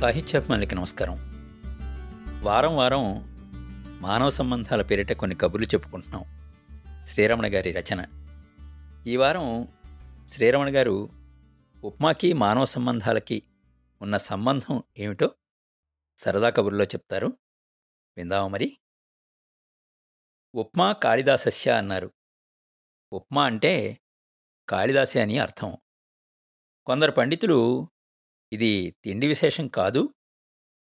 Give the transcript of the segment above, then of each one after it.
సాహిత్యాభిమానులకి నమస్కారం. వారం వారం మానవ సంబంధాల పేరిట కొన్ని కబుర్లు చెప్పుకుంటున్నాం. శ్రీరమణ గారి రచన. ఈ వారం శ్రీరమణ గారు ఉప్మాకి మానవ సంబంధాలకి ఉన్న సంబంధం ఏమిటో సరదా కబుర్లో చెప్తారు. విందామా మరి? ఉప్మా కాళిదాసస్య అన్నారు. ఉప్మా అంటే కాళిదాసే అని అర్థం. కొందరు పండితులు ఇది తిండి విశేషం కాదు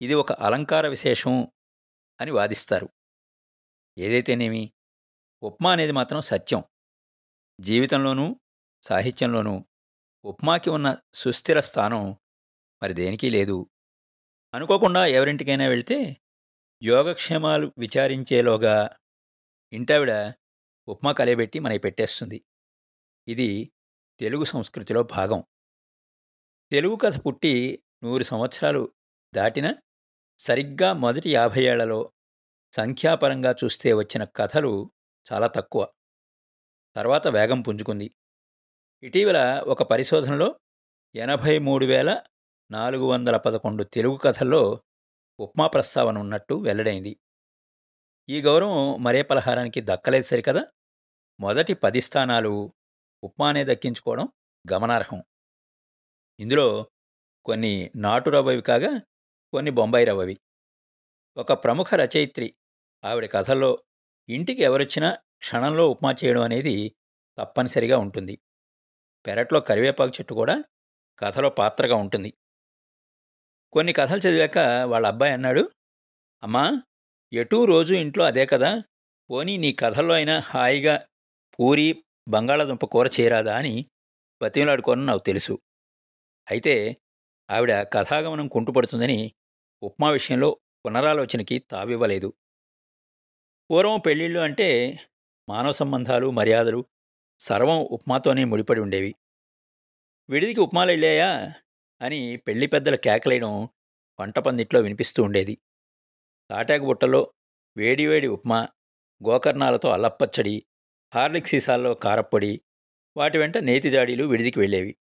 ఇది ఒక అలంకార విశేషం అని వాదిస్తారు. ఏదైతేనేమి? ఉప్మా అనేది మాత్రం సత్యం. జీవితంలోనూ సాహిత్యంలోనూ ఉప్మాకి ఉన్న సుస్థిర స్థానం మరి దేనికి లేదు. అనుకోకుండా ఎవరింటికైనా వెళ్తే యోగక్షేమాలు విచారించేలోగా ఇంటావిడ ఉప్మా కలయబెట్టి మనకి పెట్టేస్తుంది. ఇది తెలుగు సంస్కృతిలో భాగం. తెలుగు కథ పుట్టి నూరు సంవత్సరాలు దాటిన సరిగ్గా మొదటి యాభై ఏళ్ళలో సంఖ్యాపరంగా చూస్తే వచ్చిన కథలు చాలా తక్కువ. తర్వాత వేగం పుంజుకుంది. ఇటీవల ఒక పరిశోధనలో ఎనభై మూడు వేల నాలుగు వందల పదకొండు తెలుగు కథల్లో ఉప్మా ప్రస్తావన ఉన్నట్టు వెల్లడైంది. ఈ గౌరవం మరే పలహారానికి దక్కలేదు సరికదా? మొదటి పది స్థానాలు ఉప్మానే దక్కించుకోవడం గమనార్హం. ఇందులో కొన్ని నాటు రవ్వవి కాగా కొన్ని బొంబాయి రవ్వవి. ఒక ప్రముఖ రచయిత్రి ఆవిడ కథల్లో ఇంటికి ఎవరొచ్చినా క్షణంలో ఉప్మా చేయడం అనేది తప్పనిసరిగా ఉంటుంది. పెరట్లో కరివేపాకు చెట్టు కూడా కథలో పాత్రగా ఉంటుంది. కొన్ని కథలు చదివాక వాళ్ళ అబ్బాయి అన్నాడు అమ్మా ఎటూ రోజు ఇంట్లో అదే కదా పోనీ నీ కథల్లో అయినా హాయిగా పూరి బంగాళాదుంప కూర చేరాదా అని బతిమలాడుకోని నాకు తెలుసు. అయితే ఆవిడ కథాగమనం కుంటుపడుతుందని ఉప్మా విషయంలో పునరాలోచనకి తావివ్వలేదు. పూర్వం పెళ్ళిళ్ళు అంటే మానవ సంబంధాలు మర్యాదలు సర్వం ఉప్మాతోనే ముడిపడి ఉండేవి. విడిదికి ఉప్మాలు వెళ్ళాయా అని పెళ్ళి పెద్దల కేకలేయడం వంట పందిట్లో వినిపిస్తూ ఉండేది. తాటాకు బుట్టలో వేడివేడి ఉప్మా గోకర్ణాలతో అల్లప్పచ్చడి హార్లిక్ సీసాల్లో కారప్పొడి వాటి వెంట నేతి జాడీలు విడిదికి వెళ్ళేవి.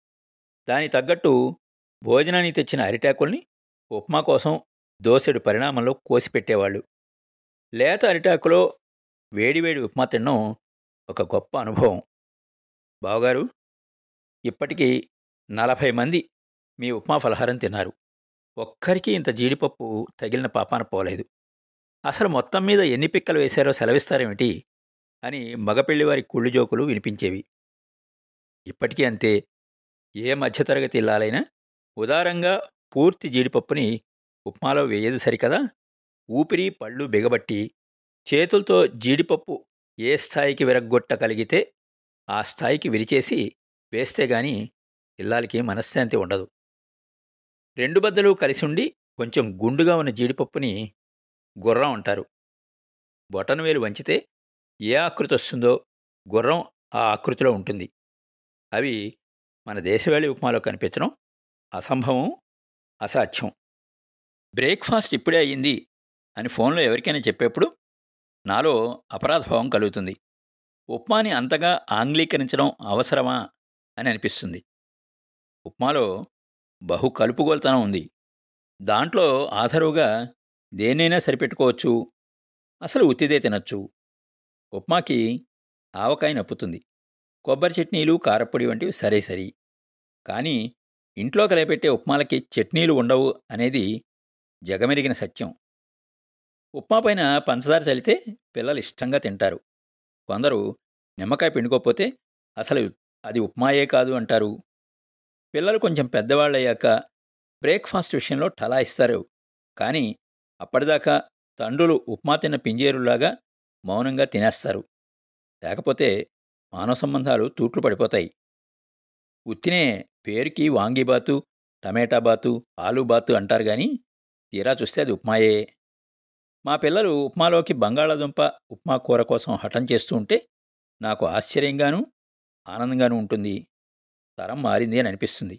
దాని తగ్గట్టు భోజనానికి తెచ్చిన అరిటాకుల్ని ఉప్మా కోసం దోసెడు పరిణామంలో కోసి పెట్టేవాళ్ళు లేత అరిటాకులో వేడివేడి ఉప్మా తినడం ఒక గొప్ప అనుభవం. బావగారు ఇప్పటికీ నలభై మంది మీ ఉప్మా ఫలహారం తిన్నారు. ఒక్కరికి ఇంత జీడిపప్పు తగిలిన పాపాన పోలేదు. అసలు మొత్తం మీద ఎన్ని పిక్కలు వేశారో సెలవిస్తారేమిటి అని మగపెళ్ళివారి కుళ్ళు జోకులు వినిపించేవి. ఇప్పటికీ అంతే ఏ మధ్యతరగతి ఇల్లాలైనా ఉదారంగా పూర్తి జీడిపప్పుని ఉప్మాలో వేయదు సరికదా? ఊపిరి పళ్ళు బిగబట్టి చేతులతో జీడిపప్పు ఏ స్థాయికి విరగ్గొట్టగలిగితే ఆ స్థాయికి విరిచేసి వేస్తే గాని ఇల్లాలకి మనశ్శాంతి ఉండదు. రెండు బద్దలు కలిసి ఉండి కొంచెం గుండుగా ఉన్న జీడిపప్పుని గుర్రం అంటారు. బొటనవేలు వంచితే ఏ ఆకృతి వస్తుందో గుర్రం ఆ ఆకృతిలో ఉంటుంది. అవి మన దేశవేళి ఉప్మాలో కనిపించడం అసంభవం అసాధ్యం. బ్రేక్ఫాస్ట్ ఇప్పుడే అయ్యింది అని ఫోన్లో ఎవరికైనా చెప్పేప్పుడు నాలో అపరాధభావం కలుగుతుంది. ఉప్మాని అంతగా ఆంగ్లీకరించడం అవసరమా అని అనిపిస్తుంది. ఉప్మాలో బహు కలుపుగోలుతనం ఉంది. దాంట్లో ఆధరువుగా దేన్నైనా సరిపెట్టుకోవచ్చు అసలు ఉత్తిదే తినచ్చు. ఉప్మాకి ఆవకాయ నప్పుతుంది. కొబ్బరి చట్నీలు కారపొడి వంటివి సరే సరి. కానీ ఇంట్లో కలిపెట్టే ఉప్మాలకి చట్నీలు ఉండవు అనేది జగమెరిగిన సత్యం. ఉప్మా పైన పంచదార చల్లితే పిల్లలు ఇష్టంగా తింటారు. కొందరు నిమ్మకాయ పిండుకోకపోతే అసలు అది ఉప్మాయే కాదు అంటారు. పిల్లలు కొంచెం పెద్దవాళ్ళయ్యాక బ్రేక్ఫాస్ట్ విషయంలో ఇస్తారు. కానీ అప్పటిదాకా తండ్రులు ఉప్మా తిన్న పింజేరులాగా మౌనంగా తినేస్తారు. లేకపోతే మానవ సంబంధాలు తూట్లు పడిపోతాయి. ఉత్తినే పేరుకి వాంగీబాతు టమేటా బాతు ఆలు బాతు అంటారు కానీ తీరా చూస్తే అది ఉప్మాయే. మా పిల్లలు ఉప్మాలోకి బంగాళాదుంప ఉప్మా కూర కోసం హఠం చేస్తూ ఉంటే నాకు ఆశ్చర్యంగానూ ఆనందంగానూ ఉంటుంది. తరం మారింది అని అనిపిస్తుంది.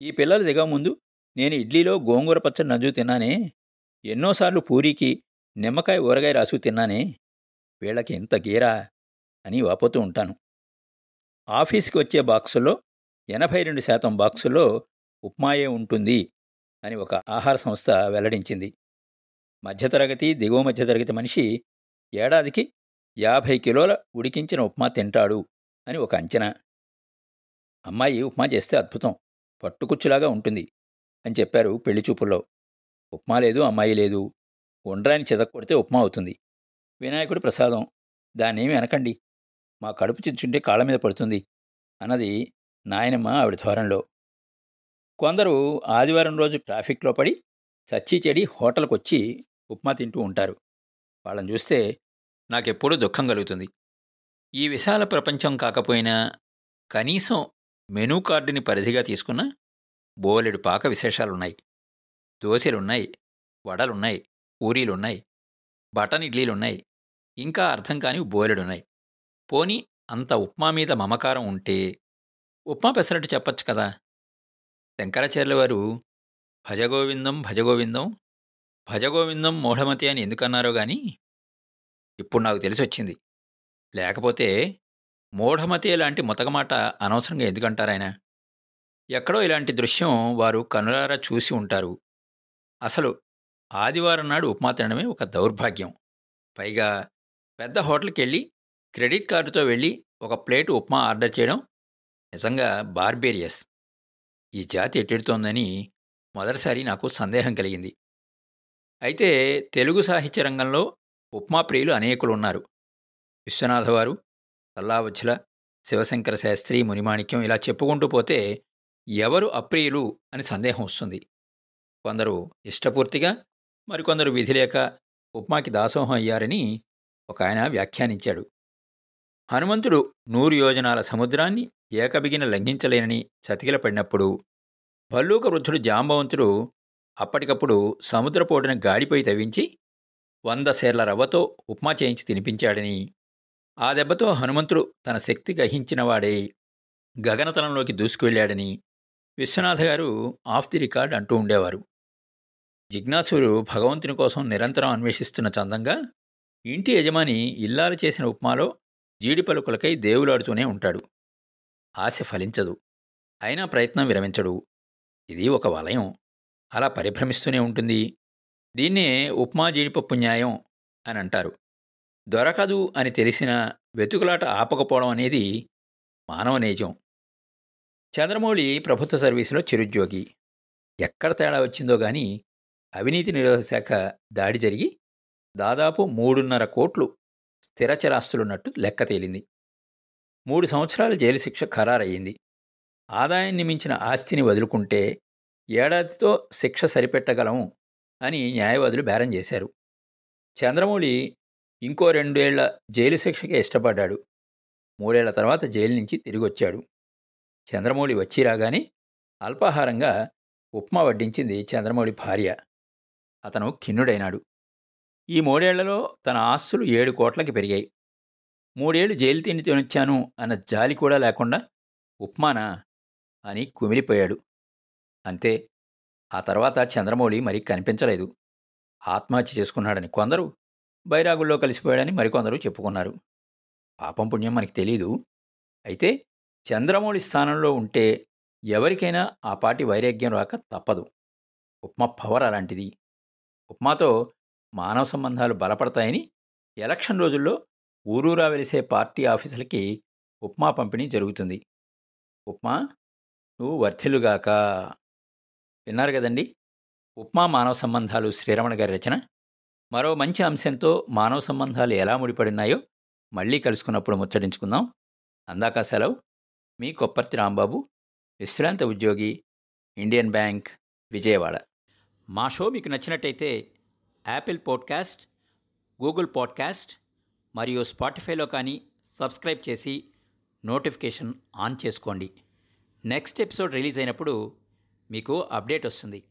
ఈ పిల్లలు దిగ ముందు నేను ఇడ్లీలో గోంగూర పచ్చడి నంజు తిన్నానే ఎన్నోసార్లు పూరీకి నిమ్మకాయ ఊరగాయ రాసు తిన్నానే వీళ్ళకి ఇంత గీరా? అని వాపోతూ ఉంటాను. ఆఫీస్కి వచ్చే బాక్సుల్లో ఎనభై రెండు శాతం బాక్సులో ఉప్మాయే ఉంటుంది అని ఒక ఆహార సంస్థ వెల్లడించింది. మధ్యతరగతి దిగువ మధ్యతరగతి మనిషి ఏడాదికి యాభై కిలోల ఉడికించిన ఉప్మా తింటాడు అని ఒక అంచనా. అమ్మాయి ఉప్మా చేస్తే అద్భుతం పట్టుకుచ్చులాగా ఉంటుంది అని చెప్పారు పెళ్ళి చూపుల్లో. ఉప్మా లేదు అమ్మాయి లేదు. ఉండ్రాని చెదక్కొడితే ఉప్మా అవుతుంది. వినాయకుడి ప్రసాదం దాన్నేమి అనకండి. మా కడుపు చిచ్చుంటే కాళ్ళ మీద పడుతుంది అన్నది నాయనమ్మ ఆవిడ ధోరణిలో కొందరు ఆదివారం రోజు ట్రాఫిక్లో పడి చచ్చి చెడి హోటల్కి వచ్చి ఉప్మా తింటూ ఉంటారు. వాళ్ళని చూస్తే నాకెప్పుడూ దుఃఖం కలుగుతుంది. ఈ విశాల ప్రపంచం కాకపోయినా కనీసం మెనూ కార్డుని పరిధిగా తీసుకున్న బోలెడు పాక విశేషాలున్నాయి. దోశలున్నాయి వడలున్నాయి పూరీలున్నాయి బటన్ ఇడ్లీలున్నాయి ఇంకా అర్థం కాని బోలెడున్నాయి. పోని అంత ఉప్మా మీద మమకారం ఉంటే ఉప్మా పెసరట్టు చెప్పచ్చు కదా. శంకరాచార్యుల వారు భజగోవిందం భజగోవిందం భజగోవిందం మూఢమతి అని ఎందుకన్నారో గాని ఇప్పుడు నాకు తెలిసొచ్చింది. లేకపోతే మూఢమతి లాంటి ముతకమాట అనవసరంగా ఎందుకంటారాయన ఎక్కడో ఇలాంటి దృశ్యం వారు కనులారా చూసి ఉంటారు. అసలు ఆదివారం నాడు ఉప్మా తినడమే ఒక దౌర్భాగ్యం. పైగా పెద్ద హోటల్కి వెళ్ళి క్రెడిట్ కార్డుతో వెళ్ళి ఒక ప్లేట్ ఉప్మా ఆర్డర్ చేయడం నిజంగా బార్బేరియస్. ఈ జాతి ఎట్టెడుతోందని మొదటిసారి నాకు సందేహం కలిగింది. అయితే తెలుగు సాహిత్య రంగంలో ఉప్మా ప్రియులు అనేకులు ఉన్నారు విశ్వనాథవారు సల్లావచ్చుల శివశంకర శాస్త్రి మునిమాణిక్యం ఇలా చెప్పుకుంటూ పోతే ఎవరు అప్రియులు అని సందేహం వస్తుంది. కొందరు ఇష్టపూర్తిగా మరికొందరు విధి లేక ఉప్మాకి దాసోహం అయ్యారని ఒక ఆయన వ్యాఖ్యానించాడు. హనుమంతుడు నూరు యోజనాల సముద్రాన్ని ఏకబిగిన లంఘించలేనని చతికిల పడినప్పుడు భల్లూక వృద్ధుడు జాంబవంతుడు అప్పటికప్పుడు సముద్రపోటున గాడిపోయి తవ్వించి వంద సేర్ల రవ్వతో ఉప్మా చేయించి తినిపించాడని ఆ దెబ్బతో హనుమంతుడు తన శక్తి గ్రహించినవాడే గగనతలంలోకి దూసుకువెళ్ళాడని విశ్వనాథ గారు ఆఫ్ ది రికార్డ్ అంటూ ఉండేవారు. జిజ్ఞాసుడు భగవంతుని కోసం నిరంతరం అన్వేషిస్తున్న చందంగా ఇంటి యజమాని ఇల్లాలు చేసిన ఉప్మాలో జీడి పలుకులకై దేవులాడుతూనే ఉంటాడు. ఆశ ఫలించదు. అయినా ప్రయత్నం విరమించడు. ఇది ఒక వలయం. అలా పరిభ్రమిస్తూనే ఉంటుంది. దీన్నే ఉప్మా జీడిపప్పు న్యాయం అని అంటారు. దొరకదు అని తెలిసిన వెతుకులాట ఆపకపోవడం అనేది మానవ నేజం. చంద్రమౌళి ప్రభుత్వ సర్వీసులో చిరుద్యోగి. ఎక్కడ తేడా వచ్చిందో గాని అవినీతి నిరోధక శాఖ దాడి జరిగి దాదాపు మూడున్నర కోట్లు స్థిరచరాస్తులున్నట్టు లెక్క తేలింది. మూడు సంవత్సరాల జైలు శిక్ష ఖరారయ్యింది. ఆదాయాన్ని మించిన ఆస్తిని వదులుకుంటే ఏడాదితో శిక్ష సరిపెట్టగలం అని న్యాయవాదులు బేరం చేశారు. చంద్రమౌళి ఇంకో రెండేళ్ళ జైలు శిక్షకే ఇష్టపడ్డాడు. మూడేళ్ళ తర్వాత జైలు నుంచి తిరిగొచ్చాడు. చంద్రమౌళి వచ్చి రాగానే అల్పాహారంగా ఉప్మా వడ్డించింది చంద్రమౌళి భార్య. అతను ఖిన్నుడైనాడు. ఈ మూడేళ్ళలో తన ఆస్తులు ఏడు కోట్లకి పెరిగాయి. మూడేళ్ళు జైలు తిండి తినొచ్చాను అన్న జాలి కూడా లేకుండా ఉప్మానా అని కుమిలిపోయాడు. అంతే ఆ తర్వాత చంద్రమౌళి మరి కనిపించలేదు. ఆత్మహత్య చేసుకున్నాడని కొందరు బైరాగుల్లో కలిసిపోయాడని మరికొందరు చెప్పుకున్నారు. పాపం పుణ్యం మనకి తెలీదు. అయితే చంద్రమౌళి స్థానంలో ఉంటే ఎవరికైనా ఆ పాటి వైరాగ్యం రాక తప్పదు. ఉప్మా పవర్ అలాంటిది. ఉప్మాతో మానవ సంబంధాలు బలపడతాయని ఎలక్షన్ రోజుల్లో ఊరూరా వెలిసే పార్టీ ఆఫీసులకి ఉప్మా పంపిణీ జరుగుతుంది. ఉప్మా నువ్వు వర్ధిల్లుగాక విన్నారు కదండి? ఉప్మా మానవ సంబంధాలు శ్రీరమణ గారి రచన. మరో మంచి అంశంతో మానవ సంబంధాలు ఎలా ముడిపడినాయో మళ్ళీ కలుసుకున్నప్పుడు ముచ్చటించుకుందాం. అందాక సెలవు. మీ కొప్పర్తి రాంబాబు విశ్రాంత ఉద్యోగి ఇండియన్ బ్యాంక్ విజయవాడ. మా షో మీకు నచ్చినట్టయితే యాపిల్ పాడ్కాస్ట్ గూగుల్ పాడ్కాస్ట్ మరియు స్పాటిఫైలో కానీ సబ్స్క్రైబ్ చేసి నోటిఫికేషన్ ఆన్ చేసుకోండి. నెక్స్ట్ ఎపిసోడ్ రిలీజ్ అయినప్పుడు మీకు అప్డేట్ వస్తుంది.